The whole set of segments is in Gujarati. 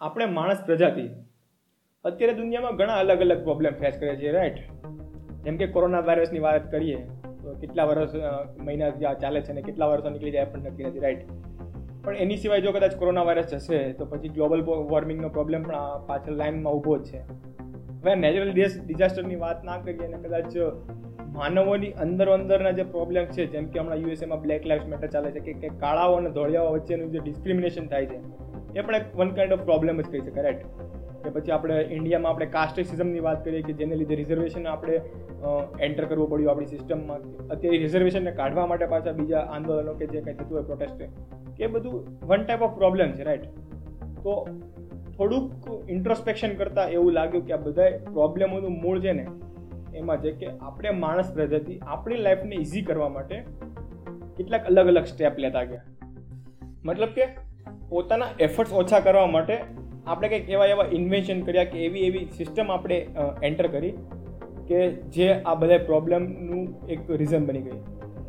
આપણે માણસ પ્રજાતિ. અત્યારે દુનિયામાં ઘણા અલગ અલગ પ્રોબ્લેમ ફેસ કરે છે રાઈટ જેમ કે કોરોના વાયરસની વાત કરીએ, તો કેટલા વર્ષ મહિના ચાલે છે ને કેટલા વર્ષો નીકળી જાય પણ નક્કી નથી રાઈટ પણ એની સિવાય જો કદાચ કોરોના વાયરસ જશે, તો પછી ગ્લોબલ વોર્મિંગનો પ્રોબ્લેમ પણ પાછળ લાઇનમાં ઊભો જ છે. હવે નેચરલ ડિઝાસ્ટરની વાત ના કરીએ અને કદાચ માનવોની અંદર અંદરના જે પ્રોબ્લેમ છે, જેમ કે હમણાં યુએસએમાં બ્લેક લાઇફ મેટર ચાલે છે, કે કાળાઓ અને ધોળિયાઓ વચ્ચેનું જે ડિસ્ક્રિમિનેશન થાય છે એ પણ એક વન કાઇન્ડ ઓફ પ્રોબ્લેમ જ કહી શકાય રાઈટ કે પછી આપણે ઇન્ડિયામાં આપણે કાસ્ટિસિઝમની વાત કરીએ કે જેને લીધે રિઝર્વેશન આપણે એન્ટર કરવું પડ્યું આપણી સિસ્ટમમાં અત્યારે રિઝર્વેશનને કાઢવા માટે પાછા બીજા આંદોલનો કે જે કંઈ થતું હોય પ્રોટેસ્ટ એ બધું વન ટાઈપ ઓફ પ્રોબ્લેમ છે રાઈટ તો થોડુંક ઇન્ટ્રોસ્પેક્શન કરતાં એવું લાગ્યું કે આ બધા પ્રોબ્લેમોનું મૂળ છે ને, એમાં છે કે આપણે માણસ પ્રજાતિ આપણી લાઈફને ઇઝી કરવા માટે કેટલાક અલગ અલગ સ્ટેપ લેતા ગયા. મતલબ કે પોતાના એફર્ટ્સ ઓછા કરવા માટે આપણે કંઈક એવા એવા ઇન્વેન્શન કર્યા કે એવી એવી સિસ્ટમ આપણે એન્ટર કરી કે જે આ બધા પ્રોબ્લેમનું એક રીઝન બની ગઈ.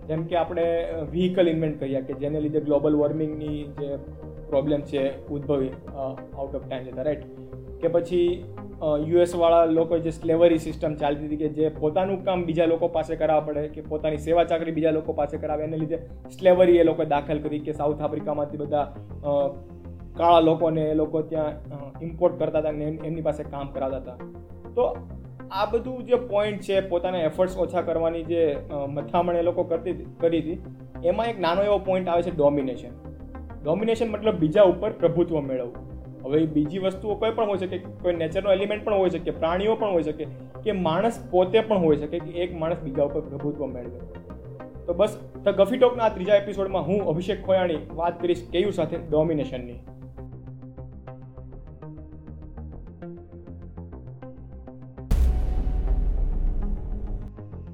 જેમ કે આપણે વ્હીકલ ઇન્વેન્ટ કર્યા કે જેને લીધે ગ્લોબલ વોર્મિંગની જે પ્રોબ્લેમ છે, ઉદ્ભવી આઉટ ઓફ ટાઈમ જતા રાઈટ કે પછી યુએસવાળા લોકો જે સ્લેવરી સિસ્ટમ ચાલતી હતી કે જે પોતાનું કામ બીજા લોકો પાસે કરાવવા પડે કે પોતાની સેવા ચાકરી બીજા લોકો પાસે કરાવે, એને લીધે સ્લેવરી એ લોકોએ દાખલ કરી કે સાઉથ આફ્રિકામાંથી બધા કાળા લોકોને એ લોકો ત્યાં ઇમ્પોર્ટ કરતા હતા અને એમની પાસે કામ કરાવતા હતા. તો આ બધું જે પોઈન્ટ છે, પોતાના એફર્ટ્સ ઓછા કરવાની જે મથામણ એ લોકો કરતી કરી હતી, એમાં એક નાનો એવો પોઈન્ટ આવે છે ડોમિનેશન ડોમિનેશન મતલબ બીજા ઉપર પ્રભુત્વ મેળવવું. હવે બીજી વસ્તુઓ કોઈ પણ હોઈ શકે કોઈ નેચરનો એલિમેન્ટ પણ હોઈ શકે પ્રાણીઓ પણ હોઈ શકે કે માણસ પોતે પણ હોઈ શકે કે એક માણસ બીજા ઉપર પ્રભુત્વ મેળવે. તો બસ ધ ગફી ટોકના આ ત્રીજા એપિસોડમાં હું અભિષેક ખોયાણી વાત કરીશ કેયુ સાથે ડોમિનેશનની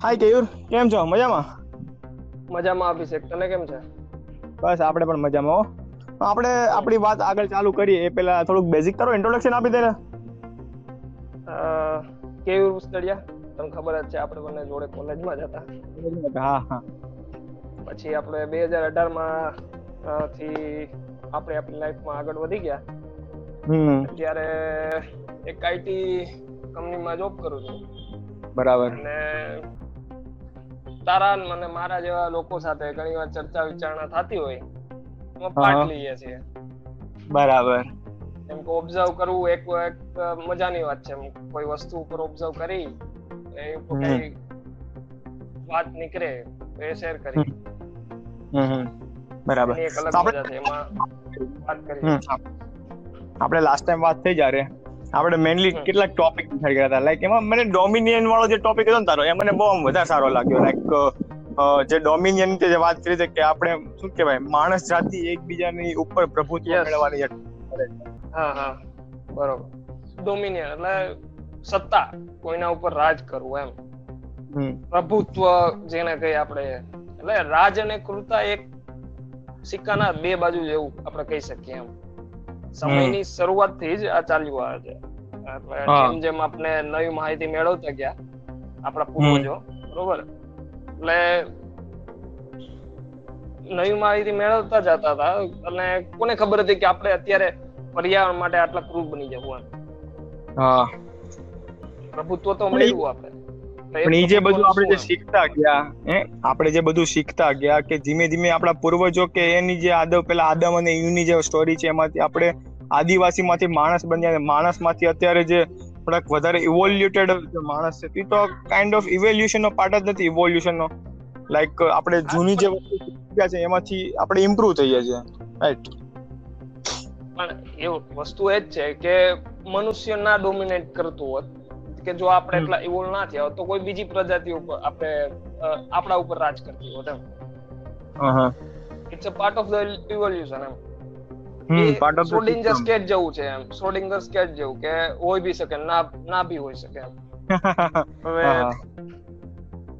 હાય કેયુર કેમ છો? મજામાં? મજામાં અભિષેક. તને કેમ છે? બસ આપણે પણ મજામાં હો. આપણે આપણી વાત આગળ ચાલુ કરીએ. એ પહેલા થોડુંક બેઝિક કરો ઇન્ટ્રોડક્શન આપી દે ને. ઉસ્તડિયા તમને ખબર જ છે આપણે બંને જોડે કોલેજમાં જ હતા. હા હા. પછી આપણે બે હજાર અઢારમાં થી આપણે આપણી લાઈફમાં આગળ વધી ગયા. અત્યારે એક આઈટી કંપનીમાં જોબ કરું છું. બરાબર. અને તારા મને મારા જેવા લોકો સાથે ઘણી વાર ચર્ચા વિચારણા થતી હોય. એમાં પાર્ટ લઈએ છીએ. બરાબર. એમ કે ઓબ્ઝર્વ કરવું એક એક મજાની વાત છે. કોઈ વસ્તુ ઉપર ઓબ્ઝર્વ કરી એ કોઈ વાત નીકળે એ શેર કરી. બરાબર. એક અલગ મજા છે. એમાં વાત કરી આપણે લાસ્ટ ટાઈમ વાત થઈ જ્યારે આપણે મેનલી કેટલાક ટોપિક થઈ કર્યા હતા. લાઈક એમાં મને ડોમિનિયન વાળો જે ટોપિક હતો ને તારો એ મને બહુ વધારે સારો લાગ્યો. લાઈક જે ડોમિનિયન જે વાત કરી છે કે આપણે શું કહેવાય માણસ જાતિ એકબીજાની ઉપર પ્રભુત્વ મેળવવાની હા હા. બરોબર. ડોમિનિયન એટલે સત્તા કોઈના ઉપર રાજ કરવું એમ. પ્રભુત્વ જેને કહીએ આપણે. એટલે રાજ અને કૃતા એક સિક્કાના બે બાજુ જેવું આપણે કહી શકીએ એમ. સમયની શરૂઆતથી જ આ ચાલ્યું આવે છે. એટલે જેમ જેમ આપણે નવી માહિતી મેળવતા ગયા આપણા પૂર્વજો બરોબર? એટલે નવી માહિતી મેળવતા જતા હતા. અને કોને ખબર હતી કે આપણે અત્યારે પર્યાવરણ માટે આટલા ક્રૂર બની જવું હા. પ્રભુત્વ તો મળ્યું આપણે પણ એ જે બધું આપણે જે શીખતા ગયા હે? આપણે જે બધું શીખતા ગયા કે ધીમે ધીમે આપણા પૂર્વજો કે એની જે આદમ પેલા આદમ અને યુની જે સ્ટોરી છે એમાંથી આપણે આદિવાસી માંથી માણસ બન્યા માણસમાંથી અત્યારે જે થોડાક વધારે ઇવોલ્યુટેડ માણસ છે. એ તો કાઇન્ડ ઓફ ઇવોલ્યુશન નો પાર્ટ જ નથી ઇવોલ્યુશન નો. લાઈક આપણે જૂની જે વસ્તુ શીખ્યા છે એમાંથી આપણે ઇમ્પ્રુવ થઈએ છીએ. રાઈટ પણ એવું વસ્તુ એ જ છે કે મનુષ્ય ના ડોમિનેટ કરતું હોત કે જો આપણે એટલા ઇવોલ્વ ના થયા તો કોઈ બીજી પ્રજાતિ ઉપર આપણે આપણા ઉપર રાજ કરતી હોત એમ. It's a part of the evolution M. Schrodinger cat જેવું છે એમ. સોડિંગર સ્કેટ જેવું કે હોય બી શકે ના ના બી હોય શકે એમ. હવે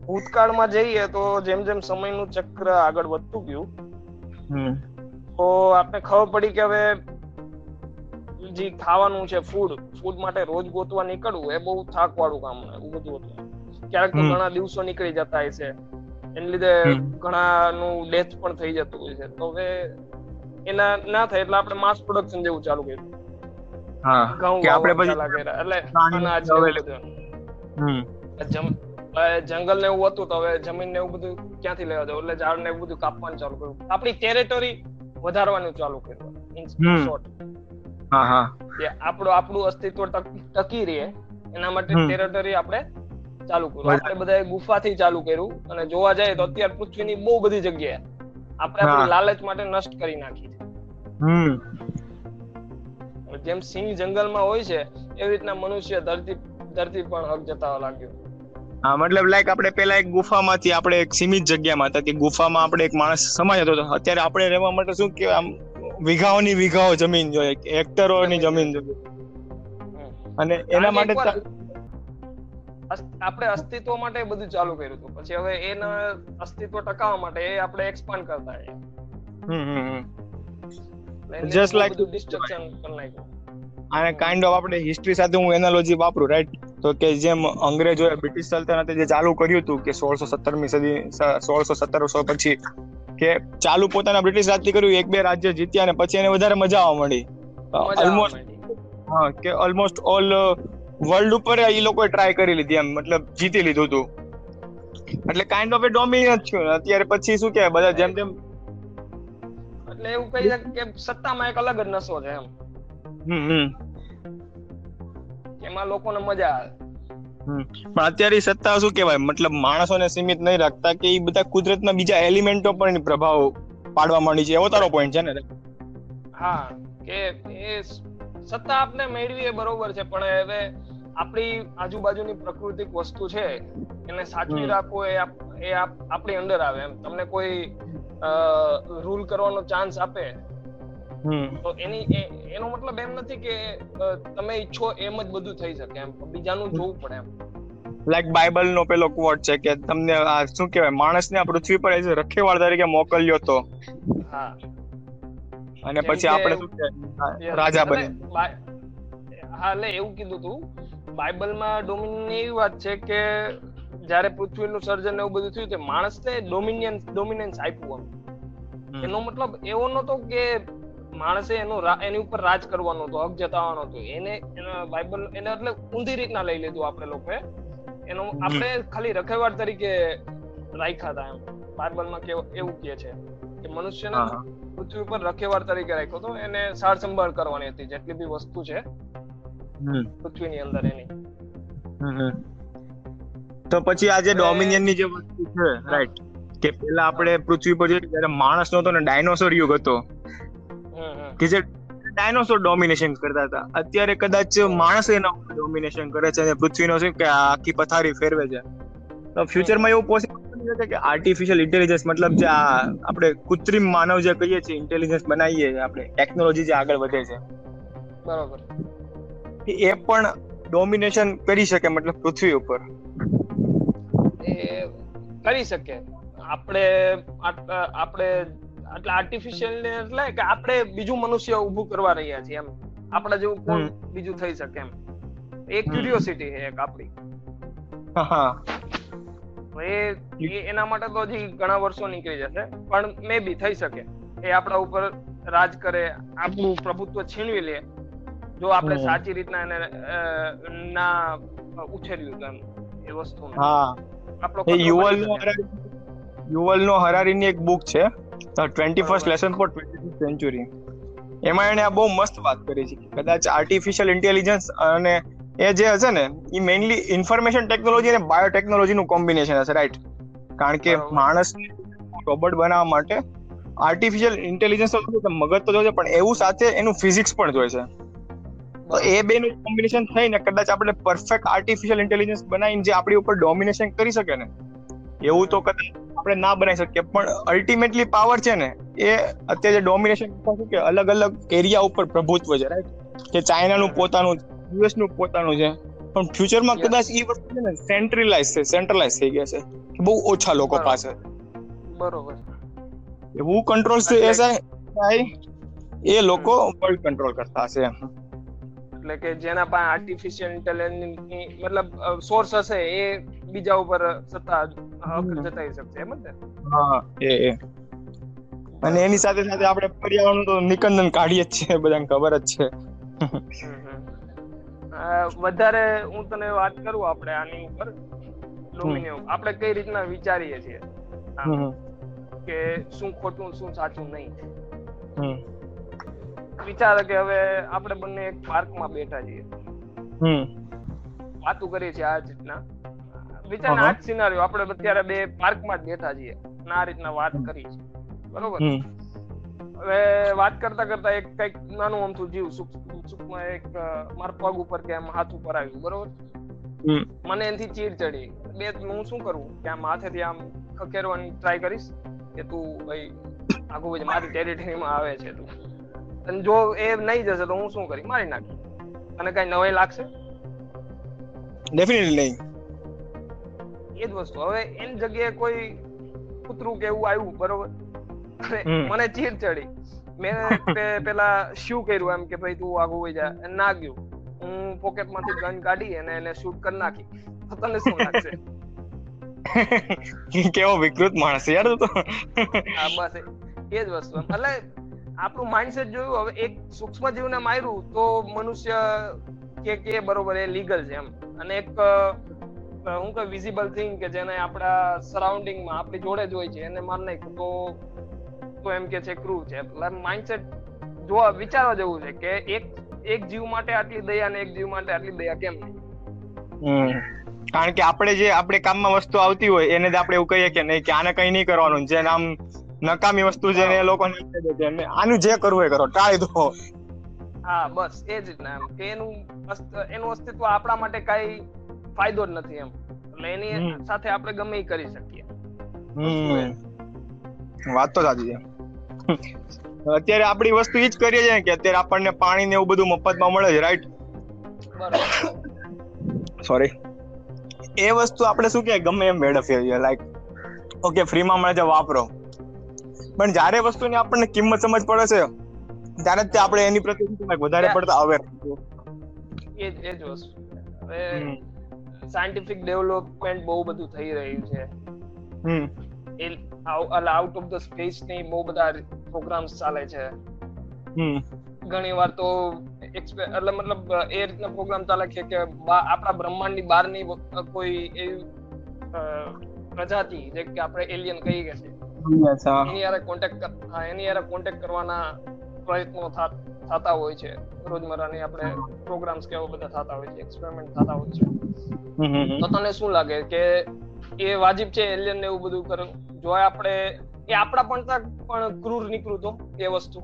ભૂતકાળમાં જઈએ તો જેમ જેમ સમયનું ચક્ર આગળ વધતું ગયું તો આપણે ખબર પડી કે હવે જે ખાવાનું છે ફૂડ ફૂડ માટે રોજ ગોતવા નીકળવું એ બહુ થાક વાળું કામ એવું બધું હતું. ક્યારેક તો ઘણા દિવસો નીકળી જતા હોય છે. એને લીધે ઘણાનું ડેથ પણ થઈ જતું હોય છે. તો હવે એના ના થાય એટલે આપણે માસ પ્રોડક્શન જેવું ચાલુ કર્યું. હા કે આપણે પછી એટલે અનાજ. હમ. જંગલ ને એવું હતું તો હવે જમીન ને એવું બધું ક્યાંથી લેવા જવું? એટલે ઝાડ ને એવું બધું કાપવાનું ચાલુ કર્યું. આપણી ટેરેટરી વધારવાનું ચાલુ કર્યું. હા હા. કે આપણું આપણું અસ્તિત્વ ટકી રહે. એના માટે. ટેરેટરી આપણે ચાલુ કર્યું. આપણે બધાએ ગુફાથી ચાલુ કર્યું. અને જોવા જાય તો અત્યારે પૃથ્વીની બહુ બધી જગ્યાએ આપણે આપણી લાલચ માટે નષ્ટ કરી નાખી જેમ સિંહ જંગલમાં હોય છે એવી રીતના મનુષ્ય ધરતી ધરતી પણ હક જતાવા લાગ્યો. હા મતલબ લાઈક આપણે પેલા એક ગુફામાંથી આપણે એક સીમિત જગ્યામાં હતા કે ગુફામાં આપણે એક માણસ સમાય હતો અત્યારે આપણે રહેવા માટે શું કે આમ વીઘાઓની વીઘાઓ જમીન જોઈએ હેક્ટરોની જમીન જોઈએ. અને એના માટે આપણે અસ્તિત્વ માટે બધું ચાલુ કર્યું હતું. પછી હવે એના અસ્તિત્વ ટકાવવા માટે એ આપણે એક્સપાન્ડ કરતા હમ હમ. હમ લાઈક કરી નાખ્યું. અને કાઇન્ડ ઓફ આપણે હિસ્ટ્રી સાથે હું એનાલોજી વાપરું રાઈટ તો કે જેમ અંગ્રેજોએ બ્રિટિશ સલ્તનતે જે ચાલુ કર્યું હતું કે સોળસો સત્તરમી સદી સોળસો સત્તરસો પછી કે ચાલુ પોતાના બ્રિટિશ રાજથી કર્યું એક બે રાજ્ય જીત્યા અને પછી એને વધારે મજા આવવા મળી. ઓલમોસ્ટ હા કે ઓલમોસ્ટ ઓલ વર્લ્ડ ઉપર એ લોકોએ ટ્રાય કરી લીધી એમ મતલબ જીતી લીધું હતું એટલે કાઇન્ડ ઓફ એ ડોમિનેટ થયું. અત્યારે પછી શું કે બધા જેમ જેમ એટલે એવું કહી શકાય કે સત્તામાં એક અલગ જ નશો છે એમ. એમાં લોકોને મજા આવે. પણ અત્યારે સત્તા શું કહેવાય? મતલબ માણસોને સીમિત નહીં રાખતા કે એ બધા કુદરતના બીજા એલિમેન્ટો પણ એની પ્રભાવ પાડવા માંડી છે. એવો તારો પોઈન્ટ છે ને હા કે એ સત્તા આપણે મેળવી એ બરોબર છે પણ હવે આપણી આજુબાજુની પ્રાકૃતિક વસ્તુ છે એને સાચવી રાખવું એ આપ- એ આપણી અંદર આવે એમ. તમને કોઈ રૂલ કરવાનો ચાન્સ આપે. તો એની એનો મતલબ એમ નથી કે તમે ઈચ્છો એમ જ બધું થઈ શકે એમ. બીજાનું જોવું પડે એમ. લાઈક બાઇબલ નો પેલો કોટ છે કે તમને આ શું કહેવાય? માણસને આ પૃથ્વી પર એઝ રખેવાળ તરીકે મોકલ્યો તો. હા. અને પછી આપણે શું રાજા બને. હા એટલે એવું કીધું તું. બાઇબલમાં ની એવી વાત છે કે જ્યારે પૃથ્વીનું સર્જન એવું બધું થયું તે માણસને ડોમિનિયન ડોમિનન્સ આપ્યું એમ એનો મતલબ એવો નતો કે માણસે એનો એની ઉપર રાજ કરવાનો હતો હક જતાવવાનો હતો. એને એના બાઇબલ એને એટલે ઊંધી રીતના લઈ લીધું આપણે લોકોએ. એનો આપણે ખાલી રખેવાળ તરીકે રાખ્યા હતા એમ. બાઇબલમાં કેવું એવું કહે છે કે મનુષ્યને. પૃથ્વી ઉપર રખેવાળ તરીકે રાખ્યો હતો એને સાર સંભાળ કરવાની હતી જેટલી બી વસ્તુ છે પૃથ્વીની અંદર એની. તો પછી આ જે ડોમિનિયનની જે વસ્તુ છે રાઈટ કે પેલા આપણે પૃથ્વી પર જોઈએ ત્યારે માણસ નતો ને ડાયનોસોર યુગ હતો. કે જે ડાયનોસોર ડોમિનેશન કરતા હતા. અત્યારે કદાચ માણસ એના ડોમિનેશન કરે છે અને પૃથ્વીનો છે કે આખી પથારી ફેરવે છે. તો ફ્યુચરમાં એવું પોસિબલ શકે કે આર્ટિફિશિયલ ઇન્ટેલિજન્સ મતલબ જે આ આપણે કૃત્રિમ માનવ જે કહીએ છીએ ઇન્ટેલિજન્સ બનાવીએ આપણે ટેકનોલોજી જે આગળ વધે છે. બરાબર. કે એ પણ ડોમિનેશન કરી શકે મતલબ પૃથ્વી ઉપર. કરી શકે. આપણે આપણે એટલે આર્ટિફિશિયલ ને એટલે કે આપણે બીજું મનુષ્ય ઊભું કરવા રહ્યા છીએ એમ. આપણા જેવું કોણ બીજું થઈ શકે એમ. એ ક્યુરિયોસિટી છે એક આપણી. એ એના માટે તો હજી ઘણા વર્ષો નીકળી જશે. પણ મે બી થઈ શકે. એ આપણા ઉપર રાજ કરે આપણું પ્રભુત્વ છીનવી લે. જો આપણે સાચી રીતના એને ના ઉછેર્યું તો એમ. એ વસ્તુ હા. યુવલ નો. યુવલ નો હરારીની એક બુક છે twenty first lesson for twenty century એમાં એને આ બહુ મસ્ત વાત કરી છે. કદાચ આર્ટિફિશિયલ ઇન્ટેલિજન્સ અને એ જે હશે ને એ મેઇનલી ઇન્ફોર્મેશન ટેકનોલોજી અને બાયોટેકનોલોજી નું કોમ્બિનેશન હશે રાઈટ કારણ કે માણસને માણસ રોબોટ બનાવવા માટે આર્ટિફિશિયલ ઇન્ટેલિજન્સ તો મગજ તો જોઈએ પણ એવું સાથે એનું ફિઝિક્સ પણ જોઈએ છે. તો એ બે નું કોમ્બિનેશન થઈને કદાચ આપણે પરફેક્ટ આર્ટિફિશિયલ ઇન્ટેલિજન્સ બનાવીને જે આપણી ઉપર ડોમિનેશન કરી શકે ને એવું તો કદાચ આપણે ના બનાવી શકીએ. પણ અલ્ટિમેટલી પાવર છે ને એ અત્યારે ડોમિનેશન કે અલગ અલગ એરિયા ઉપર પ્રભુત્વ છે રાઈટ કે ચાઇનાનું. પોતાનું યુએસનું પોતાનું છે. પણ ફ્યુચરમાં. કદાચ એ વસ્તુ છે ને સેન્ટ્રલાઇઝ છે સેન્ટ્રલાઇઝ થઈ ગયા છે. કે બહુ ઓછા લોકો પાસે. બરોબર. એવું કંટ્રોલ એસઆઈ એ લોકો વર્લ્ડ કંટ્રોલ કરતા હશે. એમ એટલે કે જેના પાસે આર્ટિફિશિયલ ઇન્ટેલિજન્સ મતલબ સોર્સ હશે એ બીજા ઉપર સત્તા હક જતાઈ શકશે એમ જ ને? હા એ એ. અને એની સાથે સાથે આપણે પર્યાવરણ તો નિકંદન કાઢીએ જ છે બધાને ખબર જ છે. વધારે હું તને વાત કરું આપણે આની ઉપર ડોમિનિયમ આપણે કઈ રીતના વિચારીએ છીએ? કે શું ખોટું શું સાચું નહીં. વિચાર કે હવે આપણે બંને એક પાર્કમાં બેઠા છીએ. વાતું કરીએ છીએ આ રીતના. વિચાર આ જ સિનારીઓ આપણે અત્યારે બે પાર્કમાં જ બેઠા છીએ. આ રીતના વાત કરી છે. બરોબર? હવે વાત કરતા કરતા એક કંઈક નાનું અમથું જીવ સુખમાં એક મારા પગ ઉપર કે આમ હાથ ઉપર આવ્યું બરોબર? મને એનાથી ચીડ ચડી. બે હું શું કરું? કે આમ હાથેથી આમ ખકેરવાની ટ્રાય કરીશ કે તું ભાઈ આખું મારી ટેરિટરીમાં આવે છે તું. અને જો એ નહીં જશે તો હું શું કરી મારી નાખી. અને કઈ નવાઈ લાગશે? ડેફિનેટલી નહીં. એ જ વસ્તુ. હવે એની જગ્યાએ કોઈ કૂતરું કે એવું આવ્યું બરોબર? મને ચીર ચડી. મેં પેલા શું કર્યું એમ કે ભાઈ તું આગું હોય જા. ના ગયું. હું પોકેટમાંથી ગન કાઢી અને એને શૂટ કરી નાખી. તો તને શું લાગશે? કેવો વિકૃત માણસ યાર તો હા બસ એ જ વસ્તુ. એટલે આપણું માઇન્ડસેટ જોયું, હવે એક સૂક્ષ્મ જીવને માર્યું તો મનુષ્ય કે કે બરોબર એ લીગલ છે એમ. અને એક હું કે વિઝિબલ થિંગ કે જેને આપણા સરાઉન્ડિંગમાં આપણી જોડે જ હોય છે, એને માર નાખ્યું. તો તો એમ કે છે ક્રૂ છે. એટલે માઇન્ડસેટ જોવા, વિચારવા જેવું છે કે એક એક જીવ માટે આટલી દયા અને એક જીવ માટે આટલી દયા કેમ નહીં? કારણ કે આપણે જે, આપણે કામમાં વસ્તુ આવતી હોય, એને જ આપણે એવું કહીએ કે નહીં, કે આને કઈ નહીં કરવાનું. જે આમ નકામી વસ્તુ છે ને એ લોકો આનું જે કરવું એ કરો ટાળી દો. હા બસ એ જ કે એનું એનું અસ્તિત્વ આપણા માટે કઈ ફાયદો જ નથી એમ. એટલે એની સાથે આપણે ગમે કરી શકીએ. વાત તો સાચી છે. અત્યારે આપણી વસ્તુ ઈ જ કરીએ છીએ કે અત્યારે આપણને પાણી ને એવું બધું મફતમાં મળે છે રાઈટ સોરી એ વસ્તુ આપણે શું કે ગમે એમ મેળવીએ છીએ લાઈક ઓકે ફ્રીમાં મળે છે વાપરો. પણ જ્યારે વસ્તુની આપણને કિંમત સમજ પડે છે ત્યારે જ આપણે એની પ્રત્યે વધારે પડતા અવેર એ જ એ જ વસ્તુ. હવે સાયન્ટિફિક ડેવલપમેન્ટ બહુ બધું થઈ રહ્યું છે. આઉટ ઓફ ધ સ્પેસની બહુ બધા પ્રોગ્રામ્સ ચાલે છે. હમ. ઘણી વાર તો એટલે મતલબ એ રીતના પ્રોગ્રામ ચાલે છે કે આપણા બ્રહ્માંડની બહારની કોઈ એવી પ્રજાતિ જે કે આપણે એલિયન કહીએ છે એની યારે કોન્ટેક્ટ એની યારે કોન્ટેક્ટ કરવાના પ્રયત્નો થતા હોય છે. રોજમર્રાની આપણે પ્રોગ્રામ્સ કેવા બધા થતા હોય છે એક્સપેરિમેન્ટ થતા હોય છે. તો તને શું લાગે કે એ વાજિબ છે એલિયન ને એવું બધું કરવું જો આપણે એ આપણા પણ પણ ક્રૂર નીકળું તો એ વસ્તુ.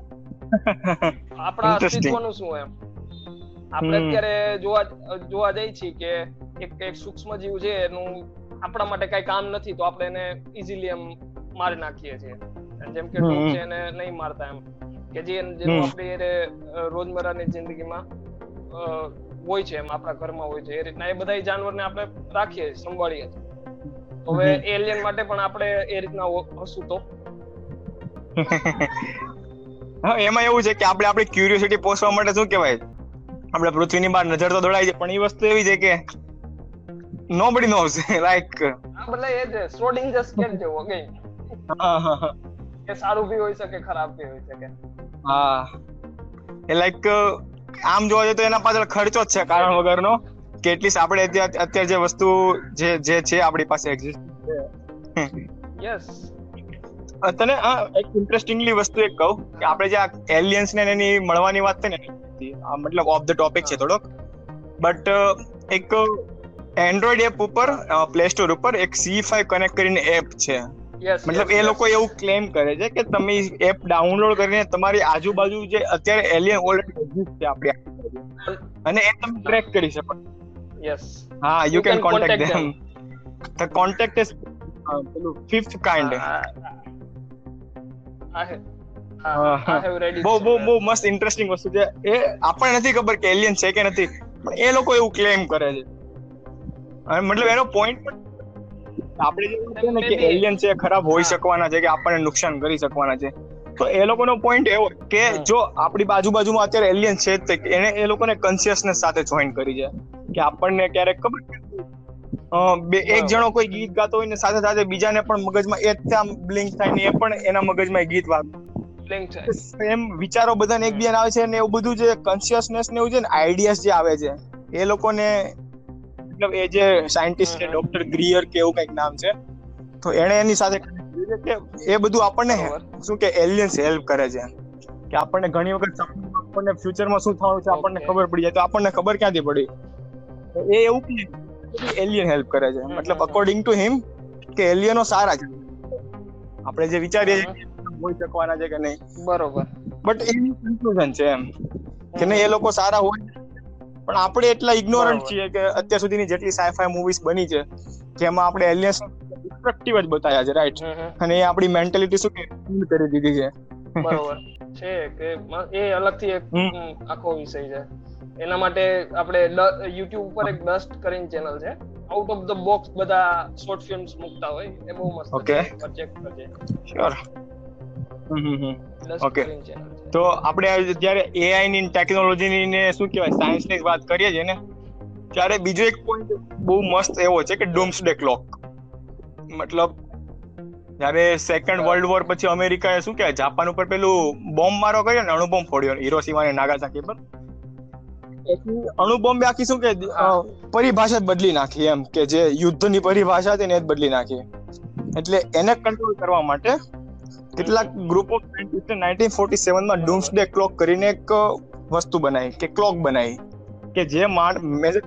આપણા અસ્તિત્વનું શું એમ? આપણે અત્યારે જોવા જોવા જઈએ છીએ કે એક એક સૂક્ષ્મ જીવ છે એનું આપણા માટે કઈ કામ નથી તો આપણે એને ઇઝીલી એમ મારી નાખીએ છીએ. જેમ કે ડોગ છે એને નહીં મારતા એમ. કે જે જેનું આપણે રોજમર્રાની જિંદગીમાં હોય છે એમ આપણા ઘરમાં હોય છે. એ રીતના એ બધા જાનવરને આપણે રાખીએ સંભાળીએ. હવે એલિયન માટે પણ આપણે એ રીતના હશું તો. હા એમાં એવું છે કે આપણે આપણી ક્યુરિયોસિટી પોષવા માટે શું કહેવાય? આપણે પૃથ્વીની બહાર નજર તો દોડાય છે પણ એ વસ્તુ એવી છે કે નોબડી નોઝ લાઈક એટલે એ જ શ્રોડિંજર સ્કેટ જેવો કે કે સારું ભી હોઈ શકે ખરાબ ભી હોઈ શકે. હા. એ લાઈક આમ જોવા જઈએ તો એના પાછળ ખર્ચો જ છે કારણ વગરનો કે એટલીસ્ટ આપણે અત્યારે જે વસ્તુ જે જે છે આપણી પાસે એક્ઝિસ્ટ છે. યસ તને એક ઇન્ટરેસ્ટિંગલી વસ્તુ એક કહું કે આપણે જે આ એલિયન્સ ને એની મળવાની વાત થઈ ને મતલબ ઓફ ધ ટોપિક છે થોડોક. બટ એક એન્ડ્રોઈડ એપ ઉપર પ્લે સ્ટોર ઉપર એક સી ફાઈવ કનેક્ટ કરીને એપ છે. મતલબ એ લોકો એવું ક્લેમ કરે છે કે તમે એપ ડાઉનલોડ કરીને તમારી આજુબાજુ જે અત્યારે એલિયન ઓલરેડી એક્ઝિસ્ટ છે આપણી અને એ તમે ટ્રેક કરી શકો. યસ હા you can contact them the contact is પેલું ફિફ્થ કાઇન્ડ બહુ બહુ બહુ મસ્ત ઇન્ટરેસ્ટિંગ વસ્તુ છે. એ આપણને નથી ખબર કે એલિયન છે કે નથી. પણ એ લોકો એવું ક્લેમ કરે છે. મતલબ એનો પોઈન્ટ પણ આપણે જેવું છે ને કે એલિયન છે ખરાબ હોઈ શકવાના છે કે આપણને નુકસાન કરી શકવાના છે. તો એ લોકોનો પોઈન્ટ એવો કે જો આપણી બાજુ બાજુમાં અત્યારે એલિયન છે જ એને એ લોકોને કોન્શિયસનેસ સાથે જોઈન કરી છે. કે આપણને ક્યારેક ખબર બે એક જણો કોઈ ગીત ગાતો હોય ને સાથે સાથે બીજાને પણ મગજમાં એ જ આમ બ્લિંક થાય ને એ પણ એના મગજમાં ગીત વાગે. એમ વિચારો બધાને એકબીજાને આવે છે ને એવું બધું જે કોન્શિયસનેસ ને એવું છે ને આઈડિયાસ જે આવે છે એ લોકોને મતલબ એ જે સાયન્ટિસ્ટ છે ડોક્ટર ગ્રીયર કે એવું કંઈક નામ છે તો એણે એની સાથે કે એ બધું આપણને શું કે એલિયન્સ હેલ્પ કરે છે. કે આપણને ઘણી વખત આપણને ફ્યુચરમાં શું થવાનું છે આપણને ખબર પડી જાય તો આપણને ખબર ક્યાંથી પડી? એ એવું કે એલિયન હેલ્પ કરે છે. મતલબ. અકોર્ડિંગ ટુ હિમ કે એલિયનો સારા છે. આપણે જે વિચારીએ છીએ હોઈ શકવાના છે કે નહીં. બરોબર. બટ એની કન્ફ્યુઝન છે એમ. કે નહીં એ લોકો સારા હોય પણ આપણે એટલા ઇગ્નોરન્ટ છીએ કે અત્યાર સુધીની જેટલી સાયફાઈ મૂવીઝ બની છે જેમાં આપણે એલિયન્સ ડિસ્ટ્રક્ટિવ જ બતાવ્યા છે રાઈટ. અને એ આપણી મેન્ટાલિટી શું કે કરી દીધી છે. બરોબર. છે કે એ અલગથી એક આખો વિષય છે. એના માટે આપણે યુટ્યુબ ઉપર એક ડસ્ટ કરીને ચેનલ છે. આઉટ ઓફ ધ બોક્સ બધા શોર્ટ ફિલ્મ્સ મૂકતા હોય એ બહુ મસ્ત. છે ચેક કરજે. શ્યોર છે. તો આપણે જ્યારે એઆઈ ની ટેકનોલોજી ની ને શું કહેવાય? સાયન્સની વાત કરીએ છીએ ને ત્યારે બીજો એક પોઈન્ટ બહુ મસ્ત એવો છે કે ડૂમ્સડે ક્લોક મતલબ જ્યારે સેકન્ડ વર્લ્ડ વોર પછી અમેરિકાએ શું કહેવાય? જાપાન ઉપર પેલું બોમ્બ મારો કર્યો ને અણુબોમ્બ ફોડ્યો હિરોશીમા ને નાગાસાકી પર. અણુબોમ્બે આખી શું કે પરિભાષા જ બદલી નાખી એમ કે જે યુદ્ધની પરિભાષા હતી ને એ જ બદલી નાખી. એટલે એને કંટ્રોલ કરવા માટે કેટલાક ગ્રુપ ઓફ સાયન્ટિસ્ટે નાઇન્ટીન ફોર્ટી સેવનમાં ડૂમ્સડે ક્લોક કરીને એક વસ્તુ બનાવી કે ક્લોક બનાવી. કે જે કરે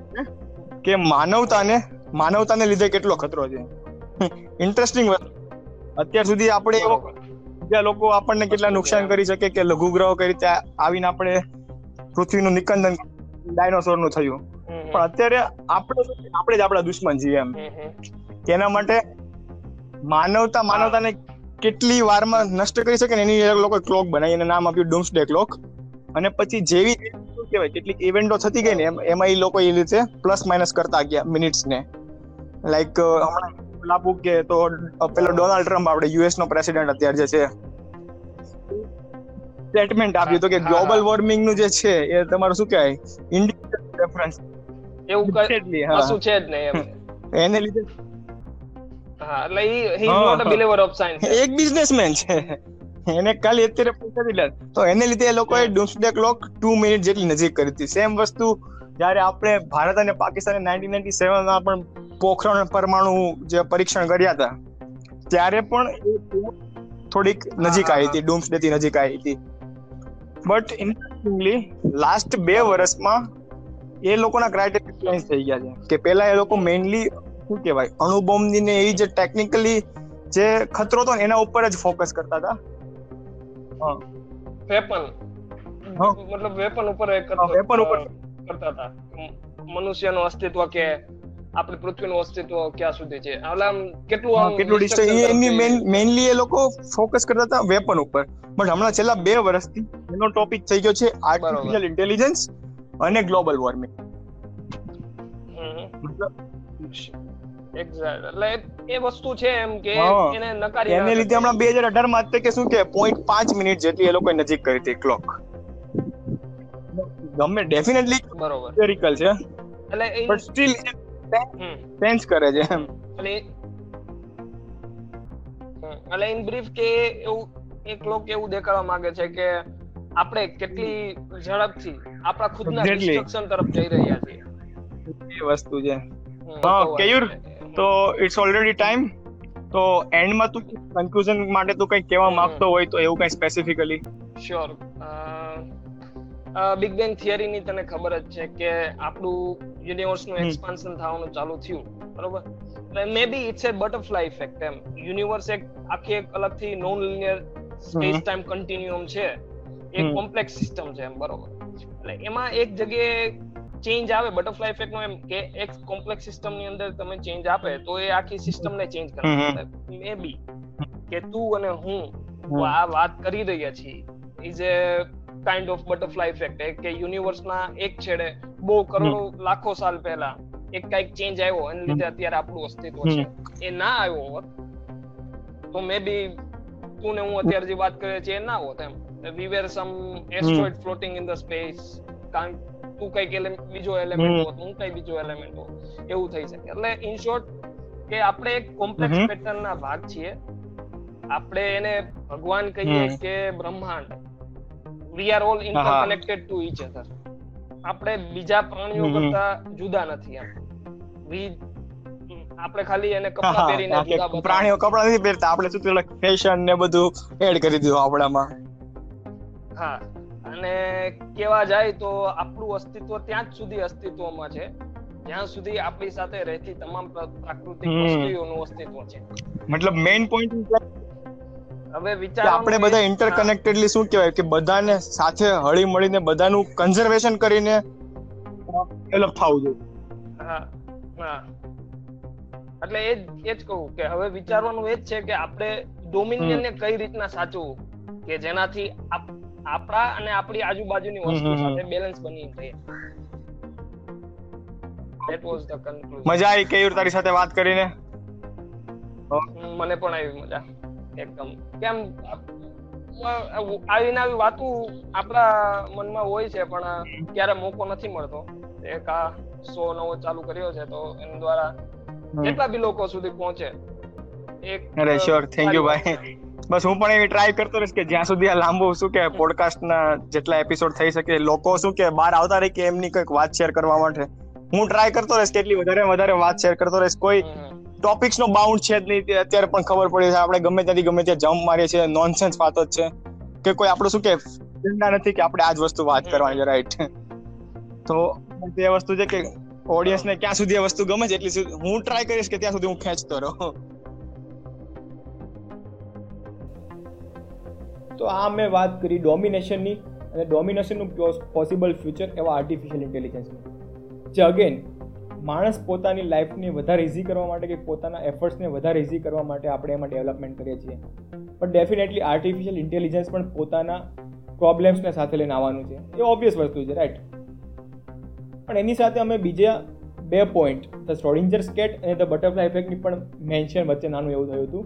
કે માનવતાને માનવતાને લીધે કેટલો ખતરો છે. ઇન્ટરેસ્ટિંગ અત્યાર સુધી આપણે એવો બીજા લોકો આપણને કેટલા નુકસાન કરી શકે કે લઘુગ્રહો કઈ રીતે આવીને આપણે પૃથ્વીનું નિકંદન ડાયનોસોરનું થયું. પણ અત્યારે આપણે આપણે જ આપણા દુશ્મન છીએ એમ. તેના માટે માનવતા માનવતાને કેટલી વારમાં નષ્ટ કરી શકે ને એની લોકો ક્લોક બનાવી એને નામ આપ્યું ડૂમ્સડે ક્લોક અને પછી જેવી શું કહેવાય કેટલીક ઇવેન્ટો થતી ગઈ ને એમાં એ લોકો એ રીતે પ્લસ માઇનસ કરતા ગયા મિનિટ્સ ને. લાઈક હમણાં લાપુ કે તો પેલો ડોનાલ્ડ ટ્રમ્પ આપણે યુએસ નો પ્રેસિડેન્ટ અત્યારે જે છે સ્ટેટમેન્ટ આપ્યું તો કે ગ્લોબલ વોર્મિંગનું જે છે એ તમારું શું કહેવાય? ઇન્ડિવિજ્યુઅલ રેફરન્સ એવું. કશું છે જ નહીં એને લીધે હા એટલે he he is not a believer of science એક બિઝનેસમેન છે. એને ખાલી અત્યારે પૈસા દીધા તો એને લીધે એ લોકોએ. ડૂમ્સડે ક્લોક ટુ મિનિટ જેટલી નજીક કરી હતી. સેમ વસ્તુ જ્યારે આપણે ભારત અને પાકિસ્તાને નાઇન્ટીન નાઇન્ટી સેવનમાં પણ પોખરણ પરમાણુ જે પરીક્ષણ કર્યા હતા ત્યારે પણ એ clock થોડીક નજીક આવી હતી ડૂમ્સડે થી નજીક આવી હતી. બટ ઇન્ટરેસ્ટિંગલી લાસ્ટ બે વર્ષમાં એ લોકોના ક્રાઇટેરિયા ચેન્જ થઈ ગયા છે. કે પહેલા એ લોકો મેઇનલી શું કહેવાય? અણુબોમ્બની ને એ જે ટેકનિકલી જે ખતરો હતો એના ઉપર જ ફોકસ કરતા હતા. વેપન. મતલબ વેપન ઉપર weapon ઉપર. કરતા હતા. મનુષ્યનું અસ્તિત્વ કે આપણે પૃથ્વીનું અસ્તિત્વ ક્યાં સુધી છે? આમ કેટલું કેટલું ડિસ્ટન્સ એની તરફ મેઇનલી એ લોકો ફોકસ કરતા હતા વેપન ઉપર. બટ હમણાં છેલ્લા બે વર્ષથી એનો ટોપિક થઈ ગયો છે આર્ટિફિશિયલ ઇન્ટેલિજન્સ અને ગ્લોબલ વોર્મિંગ મતલબ એટલે એ- વસ્તુ છે એમ કે એને નકારી એને લીધે હમણાં બે હજાર અઢારમાં કે શું કે પોઈન્ટ પાંચ મિનિટ જેટલી એ લોકોએ નજીક કરી હતી ક્લોક ગમે ડેફિનેટલી બરોબર. છે. એટલે બટ સ્ટીલ. સેન્સ કરે છે એમ. એટલે એટલે ઇન બ્રીફ કે એવું એક લોક એવું દેખાડવા માંગે છે કે આપણે કેટલી ઝડપથી આપણા ખુદના. ડિસ્ટ્રક્શન તરફ જઈ રહ્યા છીએ. એ વસ્તુ છે. હા, કેયુર? તો ઇટ્સ ઓલરેડી ટાઈમ તો એન્ડમાં તું કન્ક્લુઝન માટે તું કંઈક કહેવા. માંગતો હોય તો એવું કંઈ specifically sure big bang theory ની તને ખબર જ છે કે આપણું યુનિવર્સનું એક્સપાન્શન થવાનું ચાલુ થયું. બરોબર? Maybe it's a butterfly effect M. Universe એક આખી એક અલગથી non linear space time continuum છે. એક. કોમ્પ્લેક્સ સિસ્ટમ છે એમ બરોબર? એટલે એમાં એક જગ્યાએ ચેન્જ આવે બટરફ્લાય ઇફેક્ટ નો એમ કે એક કોમ્પ્લેક્સ સિસ્ટમની અંદર તમે ચેન્જ આપે તો એ આખી સિસ્ટમ ને ચેન્જ કરે મે બી કે તું અને હું આ વાત કરી રહ્યા છીએ. Is a kind of butterfly effect કે યુનિવર્સના એક છેડે બહુ કરોડો લાખો સાલ પહેલા એક કંઈક ચેન્જ આવ્યો એને લીધે અત્યારે આપણું અસ્તિત્વ છે. એ ના આવ્યો હોત તો મે બી તું ને હું અત્યારે જે વાત કરીએ છીએ એ ના હોત એમ. We were some asteroid floating in the space કારણ તું કંઈક બીજો એલિમેન્ટ. હોત હું કઈ બીજો એલિમેન્ટ હોત. એવું થઈ શકે. એટલે ઇન શોર્ટ કે આપણે એક કોમ્પ્લેક્સ પેટર્ન ના ભાગ છીએ. આપણે એને ભગવાન કહીએ કે બ્રહ્માંડ. We are all interconnected to each other આપણે બીજા પ્રાણીઓ કરતા જુદા નથી એમ. વી આપણે ખાલી એને કપડા પહેરીને જુદા પ્રાણીઓ કપડા નથી પહેરતા. આપણે શું ફેશન ને બધું એડ કરી દીધું આપણામાં. હા અને કેવા જાય તો આપણું અસ્તિત્વ ત્યાં જ સુધી અસ્તિત્વમાં છે. જ્યાં સુધી આપણી સાથે રહેતી તમામ પ્રાકૃતિક વસ્તુઓનું અસ્તિત્વ છે. મતલબ મેઇન પોઈન્ટ હવે વિચાર આપણે બધા ઇન્ટરકનેક્ટેડલી શું કહેવાય કે બધાને સાથે હળી મળીને બધાનું કન્ઝર્વેશન કરીને ડેવલપ થવું જોઈએ. હા હા. એટલે એ એ જ કહું કે હવે વિચારવાનું એ જ છે કે આપણે ડોમિનિયન ને કઈ રીતના સાચવું કે જેનાથી આપણા અને આપણી આજુબાજુની વસ્તુ સાથે બેલેન્સ બની રહે ધેટ વોઝ ધ કન્ક્લુઝન મજા આવી કેયુર તારી સાથે વાત કરીને? મને પણ આવી મજા. એકદમ. કેમ આવી આવી વાતો આપણા મનમાં હોય છે પણ ક્યારે મોકો નથી મળતો. એક આ શો નવો ચાલુ કર્યો છે તો એના દ્વારા કેટલા બી લોકો સુધી પહોંચે. એક અરે શ્યોર થેન્ક યુ ભાઈ. બસ હું પણ એવી ટ્રાય કરતો રહીશ કે જ્યાં સુધી આ લાંબો શું કે પોડકાસ્ટ ના જેટલા એપિસોડ થઈ શકે લોકો શું કે બહાર આવતા રહે કે એમની કંઈક વાત શેર કરવા માટે. હું ટ્રાય કરતો રહીશ કેટલી વધારે વધારે વાત શેર કરતો રહીશ. કોઈ ટોપિક્સ નો બાઉન્ડ છે જ નહીં અત્યારે પણ ખબર પડી છે આપણે ગમે ત્યાંથી ગમે ત્યાં જમ્પ મારીએ છીએ નોનસેન્સ વાતો જ છે. કે કોઈ આપણું શું કે ચિંતા નથી કે આપણે આ જ વસ્તુ વાત કરવાની છે રાઈટ તો તે વસ્તુ છે કે ઓડિયન્સ ને ક્યાં સુધી એ વસ્તુ ગમે છે એટલી સુધી હું ટ્રાય કરીશ કે ત્યાં સુધી હું ખેંચતો રહું. તો આ મેં વાત કરી ડોમિનેશનની અને ડોમિનેશનનું પોસિબલ ફ્યુચર એવા આર્ટિફિશિયલ ઇન્ટેલિજન્સનું જે અગેન માણસ પોતાની લાઈફને વધારે ઇઝી કરવા માટે કે પોતાના એફર્ટ્સને વધારે ઇઝી કરવા માટે આપણે એમાં ડેવલપમેન્ટ કરીએ છીએ. પણ ડેફિનેટલી આર્ટિફિશિયલ ઇન્ટેલિજન્સ પણ પોતાના પ્રોબ્લેમ્સને સાથે લઈને આવવાનું છે. એ ઓબ્વિયસ વસ્તુ છે રાઈટ પણ એની સાથે અમે બીજા બે પોઈન્ટ ધ સ્ટ્રોડિંજર સ્કેટ અને ધ બટરફ્લાય ઇફેક્ટની પણ મેન્શન વચ્ચે નાનું એવું થયું હતું.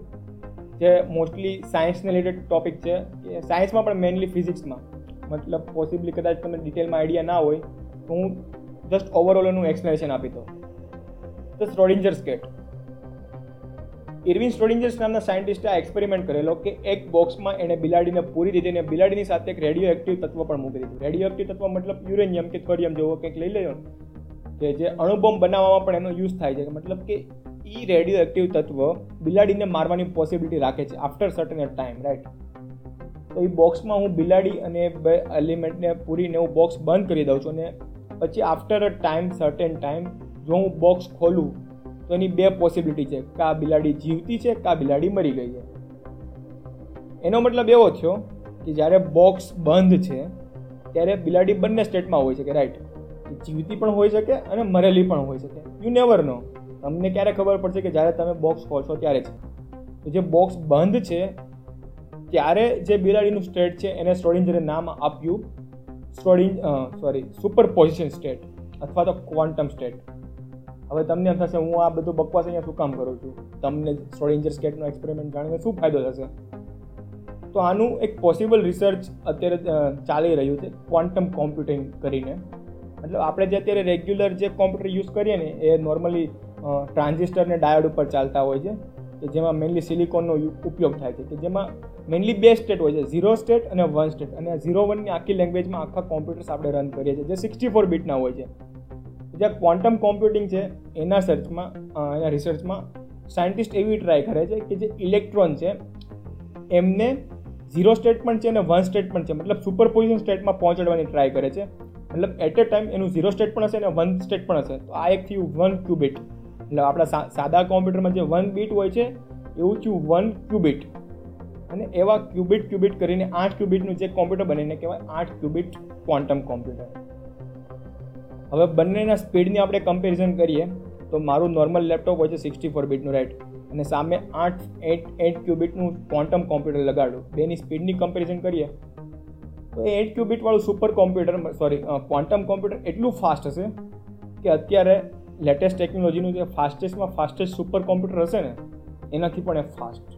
જે મોસ્ટલી સાયન્સને રિલેટેડ ટોપિક છે, એ સાયન્સમાં પણ મેઇનલી ફિઝિક્સમાં મતલબ પોસિબલી કદાચ તમને ડિટેલમાં આઈડિયા ના હોય, તો હું જસ્ટ ઓવરઓલ એનું એક્સપ્લેનેશન આપી દો the Schrodinger cat Erwin Schrodinger's નામના સાયન્ટિસ્ટે આ એક્સપેરિમેન્ટ કરેલો કે એક બોક્સમાં એણે બિલાડીને પૂરી દીધી અને બિલાડીની સાથે એક રેડિયો એક્ટિવ તત્વ પણ મૂકી દીધું. રેડિયો એક્ટિવ તત્વ મતલબ યુરેનિયમ કે થોરિયમ જેવો કંઈક લઈ લેજો કે જે અણુબોમ્બ બનાવવામાં પણ એનો યુઝ થાય છે. મતલબ કે ઈ રેડિયો એક્ટિવ તત્વ બિલાડીને મારવાની પોસિબિલિટી રાખે છે આફ્ટર સર્ટન ટાઈમ રાઈટ તો એ બોક્સમાં હું બિલાડી અને બે એલિમેન્ટને પૂરીને હું બોક્સ બંધ કરી દઉં છું અને પછી after a time certain time જો હું બોક્સ ખોલું, તો એની બે પોસિબિલિટી છે, કે બિલાડી જીવતી છે કે બિલાડી મરી ગઈ છે. એનો મતલબ એવો થયો કે જ્યારે બોક્સ બંધ છે, ત્યારે બિલાડી બંને સ્ટેટમાં હોય શકે રાઈટ જીવતી પણ હોઈ શકે અને મરેલી પણ હોઈ શકે. યુ નેવર નો તમને ક્યારે ખબર પડશે કે જ્યારે તમે બોક્સ ખોલશો ત્યારે છે. તો જે બોક્સ બંધ છે, ત્યારે જે બિલાડીનું સ્ટેટ છે, એને સ્ટોડિંજરે નામ આપ્યું. સ્ટોડિંજ સોરી સુપર પોઝિશન સ્ટેટ અથવા તો ક્વોન્ટમ સ્ટેટ હવે તમને એમ થશે, હું આ બધું બકવાસ અહીંયા શું કામ કરું છું? તમને સ્ટોડિંજર સ્ટેટનો એક્સપેરિમેન્ટ જાણીને શું ફાયદો થશે? તો આનું એક પોસિબલ રિસર્ચ અત્યારે ચાલી રહ્યું છે ક્વોન્ટમ કોમ્પ્યુટિંગ કરીને. મતલબ આપણે જે અત્યારે રેગ્યુલર જે કોમ્પ્યુટર યુઝ કરીએ ને, એ નોર્મલી ટ્રાન્ઝિસ્ટર ને ડાયોડ ઉપર ચાલતા હોય છે, કે જેમાં મેઇનલી સિલિકોનનો ઉપયોગ થાય છે, કે જેમાં મેઇનલી બે સ્ટેટ હોય છે ઝીરો સ્ટેટ અને વન સ્ટેટ અને ઝીરો વનની આખી લેંગ્વેજમાં આખા કોમ્પ્યુટર્સ આપણે રન કરીએ છીએ, જે સિક્સટી ફોર બીટના હોય છે. જે ક્વોન્ટમ કોમ્પ્યુટિંગ છે, એના સર્ચમાં એના રિસર્ચમાં સાયન્ટિસ્ટ એવી ટ્રાય કરે છે કે જે ઇલેક્ટ્રોન છે, એમને ઝીરો સ્ટેટ પણ છે અને વન સ્ટેટ પણ છે. મતલબ સુપર પોઝિશન સ્ટેટમાં પહોંચાડવાની ટ્રાય કરે છે. મતલબ એટ એ ટાઈમ એનું ઝીરો સ્ટેટ પણ હશે અને વન સ્ટેટ પણ હશે. તો આ એક થયું વન ક્યુબિટ એટલે આપણા સાદા કોમ્પ્યુટરમાં જે વન બીટ હોય છે, એવું થયું વન ક્યુબિટ અને એવા ક્યુબિટ ક્યુબિટ કરીને આઠ ક્યુબિટનું જે કોમ્પ્યુટર બનીને કહેવાય, આઠ ક્યુબિટ ક્વોન્ટમ કોમ્પ્યુટર હવે બંનેના સ્પીડની આપણે કમ્પેરિઝન કરીએ, તો મારું નોર્મલ લેપટોપ હોય છે સિક્સટી ફોર બીટનું રાઈટ અને સામે આઠ એટ એટ ક્યુબિટનું ક્વોન્ટમ કોમ્પ્યુટર લગાડું. બેની સ્પીડની કમ્પેરિઝન કરીએ, તો eight ક્યુબિટવાળું super computer sorry quantum computer એટલું ફાસ્ટ હશે કે અત્યારે લેટેસ્ટ ટેકનોલોજીનું જે ફાસ્ટેસ્ટમાં ફાસ્ટેસ્ટ સુપર કોમ્પ્યુટર હશે ને, એનાથી પણ એ ફાસ્ટ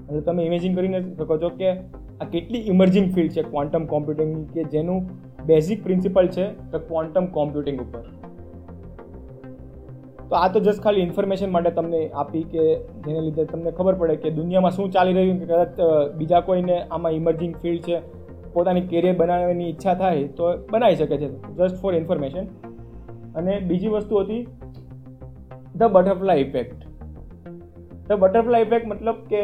એટલે તમે ઇમેજિન કરીને શકો છો કે આ કેટલી ઇમર્જિંગ ફિલ્ડ છે ક્વોન્ટમ કોમ્પ્યુટિંગ કે જેનું બેઝિક પ્રિન્સિપલ છે ધ ક્વોન્ટમ કોમ્પ્યુટિંગ ઉપર. તો આ તો જસ્ટ ખાલી ઇન્ફોર્મેશન માટે તમને આપી કે જેને લીધે તમને ખબર પડે કે દુનિયામાં શું ચાલી રહ્યું કે કદાચ બીજા કોઈને આમાં ઇમર્જિંગ ફિલ્ડ છે, પોતાની કેરિયર બનાવવાની ઈચ્છા થાય તો બનાવી શકે છે જસ્ટ ફોર ઇન્ફોર્મેશન અને બીજી વસ્તુ હતી the butterfly effect the butterfly effect મતલબ કે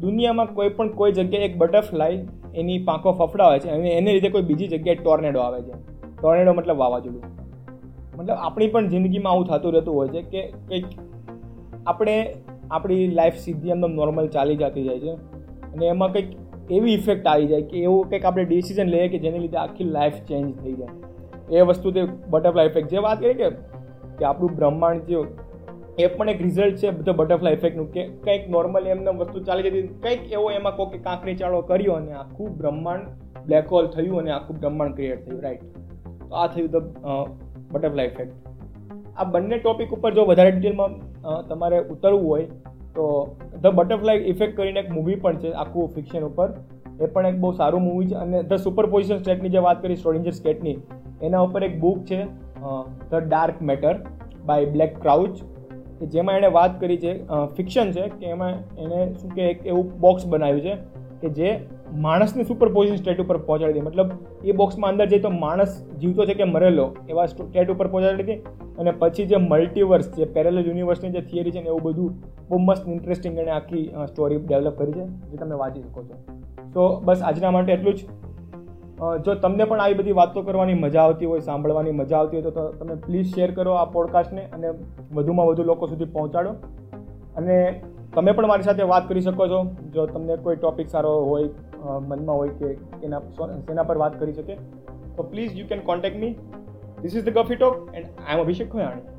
દુનિયામાં કોઈ પણ કોઈ જગ્યાએ એક બટરફ્લાય એની પાંખો ફફડાવે છે અને એને લીધે કોઈ બીજી જગ્યાએ ટોર્નેડો આવે છે. ટોર્નેડો મતલબ વાવાઝોડું. મતલબ આપણી પણ જિંદગીમાં આવું થતું રહેતું હોય છે કે કંઈક આપણે આપણી લાઈફ સીધી એકદમ નોર્મલ ચાલી જતી જાય છે અને એમાં કંઈક એવી ઇફેક્ટ આવી જાય કે એવું કંઈક આપણે ડિસિઝન લઈએ કે જેને લીધે આખી લાઈફ ચેન્જ થઈ જાય. એ વસ્તુ તે બટરફ્લાય ઇફેક્ટ જે વાત કરી કે કે આપણું બ્રહ્માંડ જે એ પણ એક રિઝલ્ટ છે બધો બટરફ્લાય ઇફેક્ટનું કે કંઈક નોર્મલી એમને વસ્તુ ચાલી જતી કંઈક એવો એમાં કોઈ કાંકરી ચાળો કર્યો અને આખું બ્રહ્માંડ બ્લેક હોલ થયું અને આખું બ્રહ્માંડ ક્રિએટ થયું. રાઈટ તો આ થયું ધ બટરફ્લાય ઇફેક્ટ આ બંને ટોપિક ઉપર જો વધારે ડિટેલમાં તમારે ઉતરવું હોય તો ધ બટરફ્લાય ઇફેક્ટ કરીને એક મૂવી પણ છે આખું ફિક્શન ઉપર. એ પણ એક બહુ સારું મૂવી છે. અને ધ સુપર પોઝિશન સ્ટેટની જે વાત કરી સ્ટ્રોડિંજર સ્ટેટની એના ઉપર એક બુક છે the dark matter by Blake Crouch કે જેમાં એણે વાત કરી છે ફિક્શન છે, કે એમાં એણે શું કે, એક એવું બોક્સ બનાવ્યું છે, કે જે માણસને સુપર પોઝિશન સ્ટેટ ઉપર પહોંચાડી દે. મતલબ, એ બોક્સમાં અંદર જઈ તો માણસ જીવતો છે કે મરેલો, એવા સ્ટેટ ઉપર પહોંચાડી દે. અને પછી જે મલ્ટીવર્સ જે પેરેલ યુનિવર્સની જે થિયરી છે ને એવું બધું, બહુ મસ્ત ઇન્ટરેસ્ટિંગ અને આખી સ્ટોરી ડેવલપ કરી છે, જે તમે વાંચી શકો છો. તો બસ આજના માટે એટલું જ. જો તમને પણ આવી બધી વાતો કરવાની મજા આવતી હોય, સાંભળવાની મજા આવતી હોય, તો તમે પ્લીઝ શેર કરો આ પોડકાસ્ટને અને વધુમાં વધુ લોકો સુધી પહોંચાડો. અને તમે પણ મારી સાથે વાત કરી શકો છો. જો તમને કોઈ ટોપિક સારો હોય મનમાં હોય કે એના એના પર વાત કરી શકે. તો please you can contact me this is the Guffy talk and I am Abhishek Khoyani